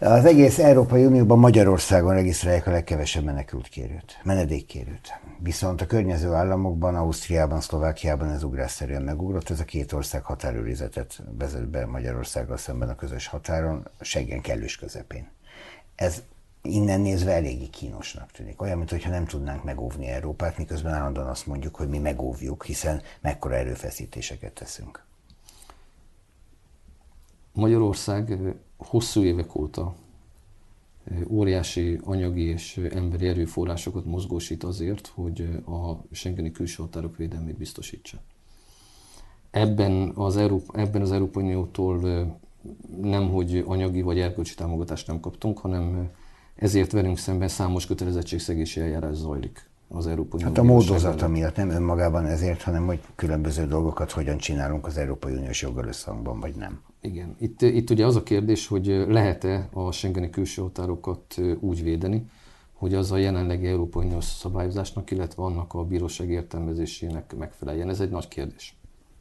Az egész Európai Unióban Magyarországon regisztrálják a legkevesebb menekült kérőt, menedékkérőt. Viszont a környező államokban, Ausztriában, Szlovákiában ez ugrásszerűen megugrott. Ez a két ország határőrizetet vezet be Magyarországgal szemben a közös határon, Schengen kellős közepén. Ez innen nézve eléggé kínosnak tűnik. Olyan, mintha nem tudnánk megóvni Európát, miközben állandóan azt mondjuk, hogy mi megóvjuk, hiszen mekkora erőfeszítéseket teszünk. Magyarország hosszú évek óta óriási anyagi és emberi erőforrásokat mozgósít azért, hogy a Schengeni külső határok védelmét biztosítsa. Ebben az, Európa, ebben az Európai Uniótól nem, hogy anyagi vagy erkölcsi támogatást nem kaptunk, hanem ezért velünk szemben számos kötelezettségszegési eljárás zajlik az Európai Hát a módozata miatt nem önmagában ezért, hanem hogy különböző dolgokat hogyan csinálunk az Európai Uniós joggal összhangban, vagy nem. Igen. Itt, itt ugye az a kérdés, hogy lehet-e a Schengeni külső határokat úgy védeni, hogy az a jelenlegi Európai Uniós szabályozásnak, illetve annak a bíróság értelmezésének megfeleljen. Ez egy nagy kérdés.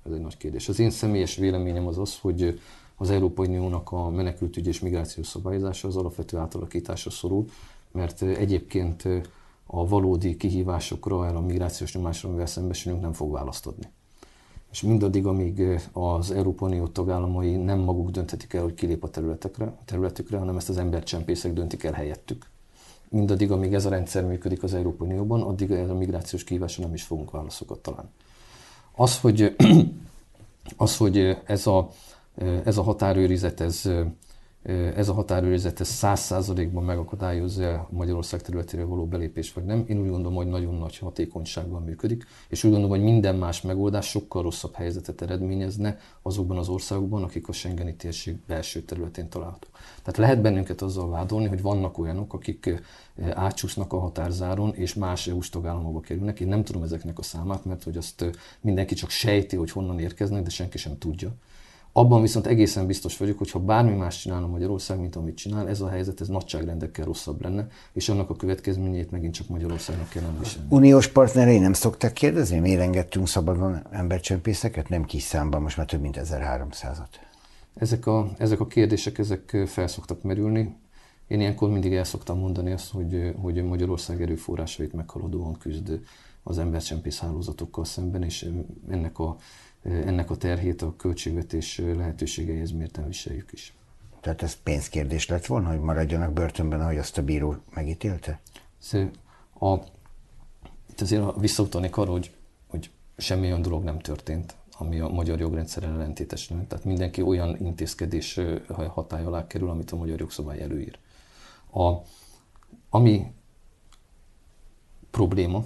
Ez egy nagy kérdés. Az én személyes véleményem az az, hogy az Európai Uniónak a menekültügy és migrációs szabályozása az alapvető átalakításra szorul, mert egyébként a valódi kihívásokra, erre a migrációs nyomásra, amivel szembesülünk, nem fog választ adni. És mindaddig, amíg az Európai Unió tagállamai nem maguk dönthetik el, hogy kilép a területekre, területükre, hanem ezt az embercsempészek döntik el helyettük. Mindaddig, amíg ez a rendszer működik az Európai Unióban, addig a migrációs kihívásra nem is fogunk válaszokat találni. Az, hogy, az, hogy ez, a, ez a határőrizet, ez ez a határőrizet ez száz százalékban megakadályozza Magyarország területére való belépés, vagy nem. Én úgy gondolom, hogy nagyon nagy hatékonyságban működik, és úgy gondolom, hogy minden más megoldás sokkal rosszabb helyzetet eredményezne azokban az országokban, akik a Schengeni térség belső területén találhatók. Tehát lehet bennünket azzal vádolni, hogy vannak olyanok, akik átcsúsznak a határzáron, és más EU-s tagállamokba kerülnek. Én nem tudom ezeknek a számát, mert hogy azt mindenki csak sejti, hogy honnan érkeznek, de senki sem tudja. Abban viszont egészen biztos vagyok, hogy ha bármi más csinálna Magyarország, mint amit csinál, ez a helyzet, ez nagyságrendekkel rosszabb lenne, és annak a következményét megint csak Magyarországnak kell viselni. Uniós partnerei nem szoktak kérdezni, miért engedtünk szabadon embercsempészeket? Nem kis számban, most már több mint 1300-at. Ezek a, ezek a kérdések, ezek fel szoktak merülni. Én ilyenkor mindig el szoktam mondani azt, hogy, hogy Magyarország erőforrásait meghaladóan küzd az embercsempész hálózatokkal szemben, és ennek a ennek a terhét a költségvetés lehetőségeihez mérten viseljük is. Tehát ez pénzkérdés lett volna, hogy maradjanak börtönben, ahogy azt a bíró megítélte? A, itt azért visszautalnék arra, hogy, hogy semmi olyan dolog nem történt, ami a magyar jogrendszer ellentétes lenne. Tehát mindenki olyan intézkedés hatály alá kerül, amit a magyar jogszabály előír. A, ami probléma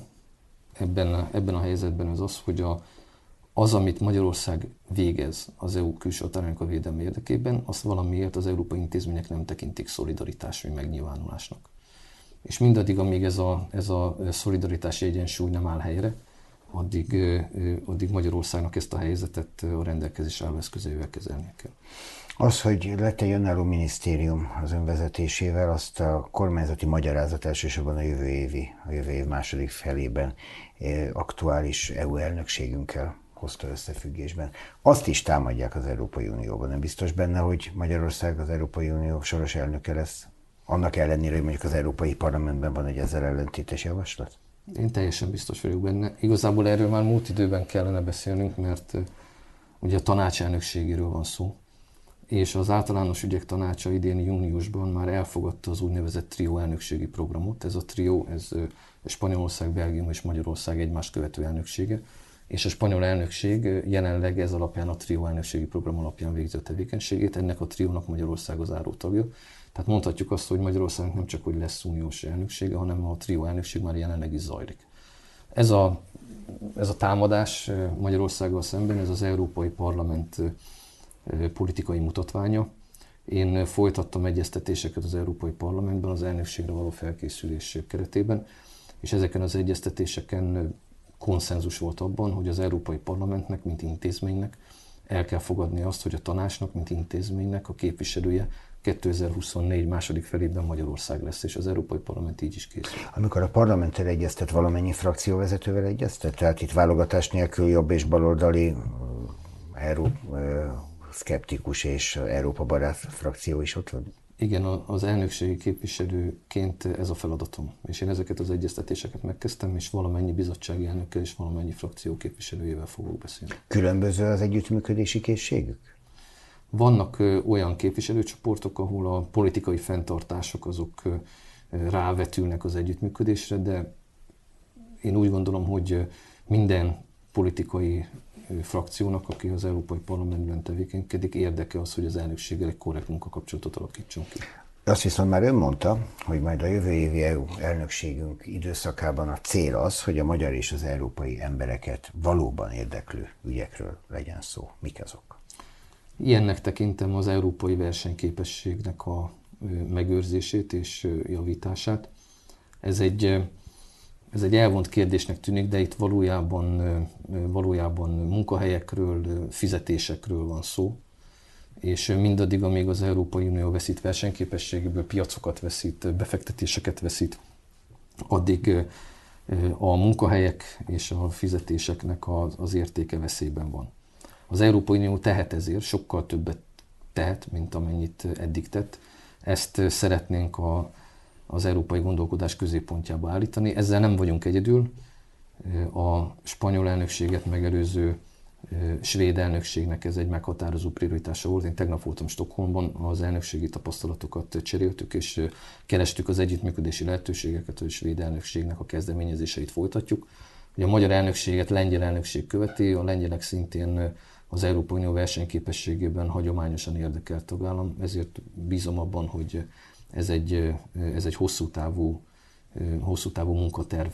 ebben ebben a helyzetben az az, hogy a, az, amit Magyarország végez az EU külső határainak a védelme érdekében, azt valamiért az európai intézmények nem tekintik szolidaritási megnyilvánulásnak. És mindaddig, amíg ez a, ez a szolidaritási egyensúly nem áll helyre, addig, addig Magyarországnak ezt a helyzetet a rendelkezés álló eszközeivel kezelnie kell. Az, hogy lett egy önálló minisztérium az önvezetésével, azt a kormányzati magyarázat elsősorban a jövő évi, a jövő év második felében aktuális EU elnökségünkkel hozta összefüggésben. Azt is támadják az Európai Unióban. Nem biztos benne, hogy Magyarország az Európai Unió soros elnöke lesz, annak ellenére, hogy mondjuk az Európai Parlamentben van egy ezzel ellentétes javaslat? Én teljesen biztos vagyok benne. Igazából erről már múlt időben kellene beszélnünk, mert ugye a tanács elnökségéről van szó, és az általános ügyek tanácsa idén júniusban már elfogadta az úgynevezett trió elnökségi programot. Ez a trió, ez Spanyolország, Belgium és Magyarország egymás követő elnöksége és a spanyol elnökség jelenleg ez alapján a trió elnökségi program alapján végzi a tevékenységét, ennek a triónak Magyarország az áró tagja. Tehát mondhatjuk azt, hogy Magyarországnak nem csak hogy lesz uniós elnöksége, hanem a trió elnökség már jelenleg is zajlik. Ez a, ez a támadás Magyarországgal szemben, ez az Európai Parlament politikai mutatványa. Én folytattam egyeztetéseket az Európai Parlamentben az elnökségre való felkészülés keretében, és ezeken az egyeztetéseken konszenzus volt abban, hogy az Európai Parlamentnek, mint intézménynek el kell fogadni azt, hogy a tanácsnak, mint intézménynek a képviselője 2024 második felében Magyarország lesz, és az Európai Parlament így is készül. Amikor a parlamenttel egyeztet, valamennyi frakcióvezetővel egyeztet? Tehát itt válogatás nélkül jobb és baloldali Euró, szkeptikus és Európa barát frakció is ott van? Igen, az elnökségi képviselőként ez a feladatom. És én ezeket az egyeztetéseket megkezdtem, és valamennyi bizottsági elnökkel és valamennyi frakció képviselőjével fogok beszélni. Különböző az együttműködési készségük? Vannak olyan képviselőcsoportok, ahol a politikai fenntartások azok rávetülnek az együttműködésre, de én úgy gondolom, hogy minden politikai frakciónak, aki az Európai Parlamentben tevékenykedik, érdeke az, hogy az elnökséggel egy korrekt munkakapcsolatot alakítson ki. Azt viszont már ön mondta, hogy majd a jövő évi EU elnökségünk időszakában a cél az, hogy a magyar és az európai embereket valóban érdeklő ügyekről legyen szó. Mik azok? Ilyennek tekintem az európai versenyképességnek a megőrzését és javítását. Ez egy ez egy elvont kérdésnek tűnik, de itt valójában, valójában munkahelyekről, fizetésekről van szó. És mindaddig, amíg az Európai Unió veszít versenyképességéből, piacokat veszít, befektetéseket veszít, addig a munkahelyek és a fizetéseknek az, az értéke veszélyben van. Az Európai Unió tehet ezért, sokkal többet tehet, mint amennyit eddig tett. Ezt szeretnénk a, az európai gondolkodás középpontjába állítani. Ezzel nem vagyunk egyedül. A spanyol elnökséget megelőző svéd elnökségnek ez egy meghatározó prioritása volt. Én tegnap voltam Stockholmban, az elnökségi tapasztalatokat cseréltük, és kerestük az együttműködési lehetőségeket, hogy a svéd elnökségnek a kezdeményezéseit folytatjuk. Ugye a magyar elnökséget lengyel elnökség követi, a lengyelek szintén az Európai Unió versenyképességében hagyományosan érdekelt tagállam, ezért bízom abban, hogy ez egy, ez egy hosszú távú, hosszú távú munkaterv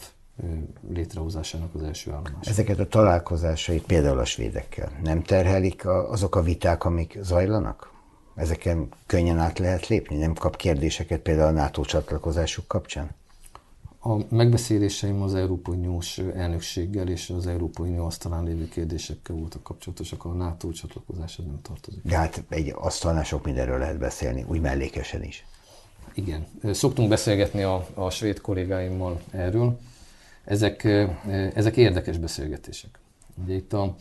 létrehozásának az első állomás. Ezeket a találkozásait például a svédekkel nem terhelik azok a viták, amik zajlanak? Ezeken könnyen át lehet lépni? Nem kap kérdéseket például a NATO csatlakozásuk kapcsán? A megbeszéléseim az Európai Uniós elnökséggel és az Európai Unió asztalán lévő kérdésekkel voltak kapcsolatosak, a NATO csatlakozáshoz nem tartozik. De hát egy asztalnál sok mindenről lehet beszélni, úgy mellékesen is. Igen. Szoktunk beszélgetni a, a svéd kollégáimmal erről. Ezek, ezek érdekes beszélgetések. Ugye itt a,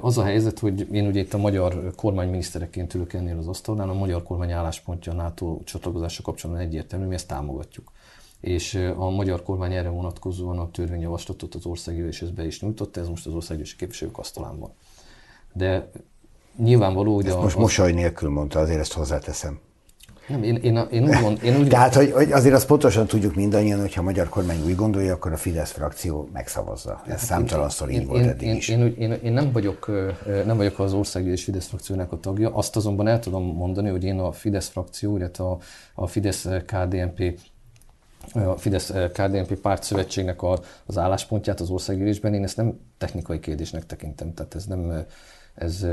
az a helyzet, hogy én ugye itt a magyar kormányminisztereként ülök ennél az asztalnál, a magyar kormány álláspontja a NATO csatlakozása kapcsolatban egyértelmű, mi ezt támogatjuk. És a magyar kormány erre vonatkozóan a törvényjavaslatot az országgyűléshez be is nyújtotta, ez most az országgyűlési képviselők asztalán van. De nyilvánvaló, hogy... Ezt a, most az... mosoly nélkül mondta, azért ezt hozzáteszem. Nem, én, én, én úgy, gond, én úgy Tehát, hogy, hogy azért azt pontosan tudjuk mindannyian, hogy ha a magyar kormány úgy gondolja, akkor a Fidesz frakció megszavazza. Ez hát számtalanszor így volt eddig én, is. Én, én, én, én nem, vagyok, nem vagyok az országgyűlés Fidesz frakciónak a tagja, azt azonban el tudom mondani, hogy én a Fidesz frakció, illetve a, a Fidesz KDNP a Fidesz KDNP pártszövetségnek az álláspontját az országgyűlésben, én ezt nem technikai kérdésnek tekintem. Tehát ez nem, ez,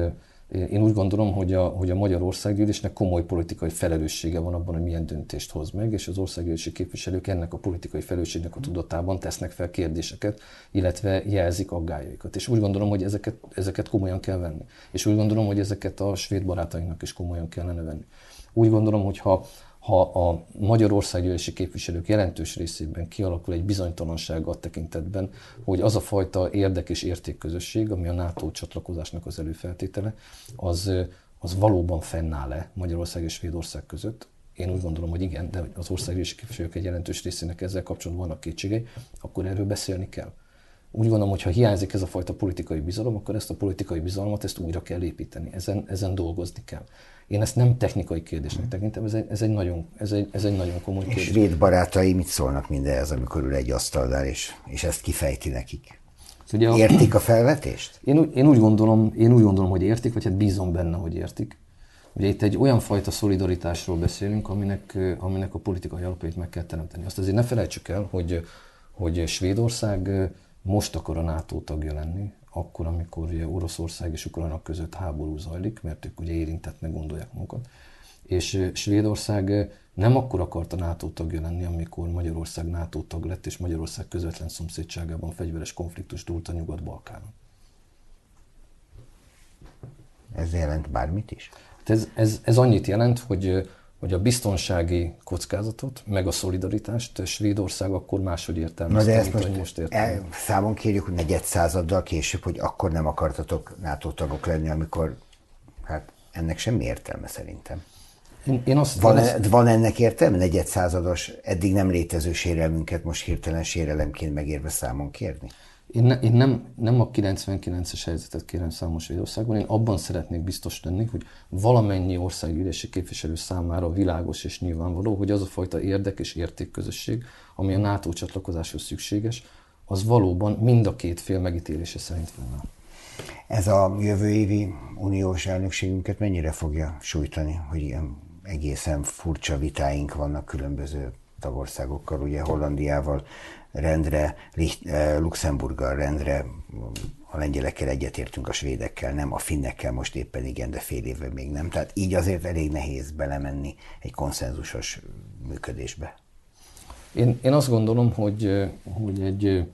én úgy gondolom, hogy a, hogy a Magyar Országgyűlésnek komoly politikai felelőssége van abban, hogy milyen döntést hoz meg, és az országgyűlési képviselők ennek a politikai felelősségnek a tudatában tesznek fel kérdéseket, illetve jelzik aggájaikat. És úgy gondolom, hogy ezeket, ezeket komolyan kell venni. És úgy gondolom, hogy ezeket a svéd barátainknak is komolyan kellene venni. Úgy gondolom, hogy ha ha a Magyarországgyűlési képviselők jelentős részében kialakul egy bizonytalanság a tekintetben, hogy az a fajta érdek és értékközösség, ami a NATO csatlakozásnak az előfeltétele, az, az valóban fennáll-e Magyarország és Svédország között, én úgy gondolom, hogy igen, de az országgyűlési képviselők egy jelentős részének ezzel kapcsolatban vannak kétségei, akkor erről beszélni kell. Úgy gondolom, hogy ha hiányzik ez a fajta politikai bizalom, akkor ezt a politikai bizalmat ezt újra kell építeni, ezen, ezen dolgozni kell. Én ezt nem technikai kérdésnek tekintem, ez egy, ez egy, nagyon, ez egy, ez egy nagyon komoly kérdés. És véd barátai mit szólnak mindenhez, amikor ül egy asztalnál, és, és ezt kifejti nekik? Ugye a, értik a felvetést? Én, én, úgy gondolom, én úgy gondolom, hogy értik, vagy hát bízom benne, hogy értik. Ugye itt egy olyan fajta szolidaritásról beszélünk, aminek, aminek a politikai alapjait meg kell teremteni. Azt azért ne felejtsük el, hogy, hogy Svédország most akar a NATO tagja lenni, akkor, amikor ugye Oroszország és Ukrajna között háború zajlik, mert ők ugye érintettnek gondolják magukat. És Svédország nem akkor akart a NATO tagja lenni, amikor Magyarország NATO tag lett, és Magyarország közvetlen szomszédságában fegyveres konfliktus dúlt a Nyugat-Balkánon. Ez jelent bármit is? Hát ez, ez, ez annyit jelent, hogy hogy a biztonsági kockázatot, meg a szolidaritást Svédország akkor máshogy értelmezte, mint most, most értem. Számon kérjük, hogy negyed századdal később, hogy akkor nem akartatok NATO tagok lenni, amikor hát ennek semmi értelme szerintem. Én, én azt, van, én azt... van ennek értelme? Negyed százados, eddig nem létező sérelmünket most hirtelen sérelemként megérve számon kérni? Én, ne, én nem, nem a 99-es helyzetet kérem számos Svédországban, én abban szeretnék biztos lenni, hogy valamennyi országgyűlési képviselő számára világos és nyilvánvaló, hogy az a fajta érdek és értékközösség, ami a NATO csatlakozáshoz szükséges, az valóban mind a két fél megítélése szerint volna. Ez a jövő évi uniós elnökségünket mennyire fogja sújtani, hogy ilyen egészen furcsa vitáink vannak különböző tagországokkal, ugye Hollandiával rendre, eh, Luxemburggal rendre, a lengyelekkel egyetértünk, a svédekkel nem, a finnekkel most éppen igen, de fél évvel még nem. Tehát így azért elég nehéz belemenni egy konszenzusos működésbe. Én, én azt gondolom, hogy, hogy egy,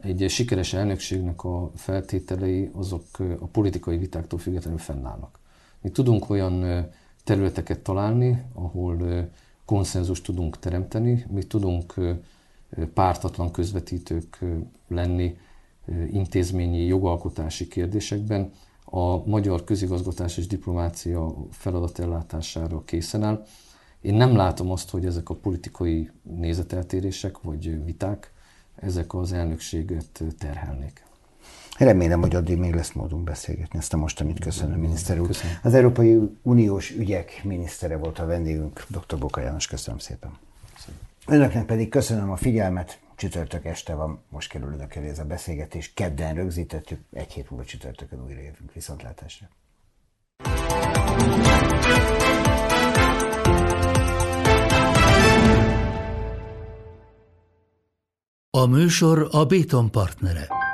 egy sikeres elnökségnek a feltételei azok a politikai vitáktól függetlenül fennállnak. Mi tudunk olyan területeket találni, ahol konszenzust tudunk teremteni, mi tudunk pártatlan közvetítők lenni intézményi jogalkotási kérdésekben, a magyar közigazgatás és diplomácia feladatellátására készen áll. Én nem látom azt, hogy ezek a politikai nézeteltérések vagy viták, ezek az elnökséget terhelnék. Remélem, hogy addig még lesz módunk beszélgetni. Ezt a mostanit köszönöm, miniszter úr. Köszönöm. Az Európai Uniós ügyek minisztere volt a vendégünk, dr. Boka János. Köszönöm szépen. Köszönöm. Önöknek pedig köszönöm a figyelmet. Csütörtök este van, most kerül önök elé ez a beszélgetés. Kedden rögzítettük, egy hét múlva csütörtökön újra jövünk. Viszontlátásra. A műsor a Béton partnere.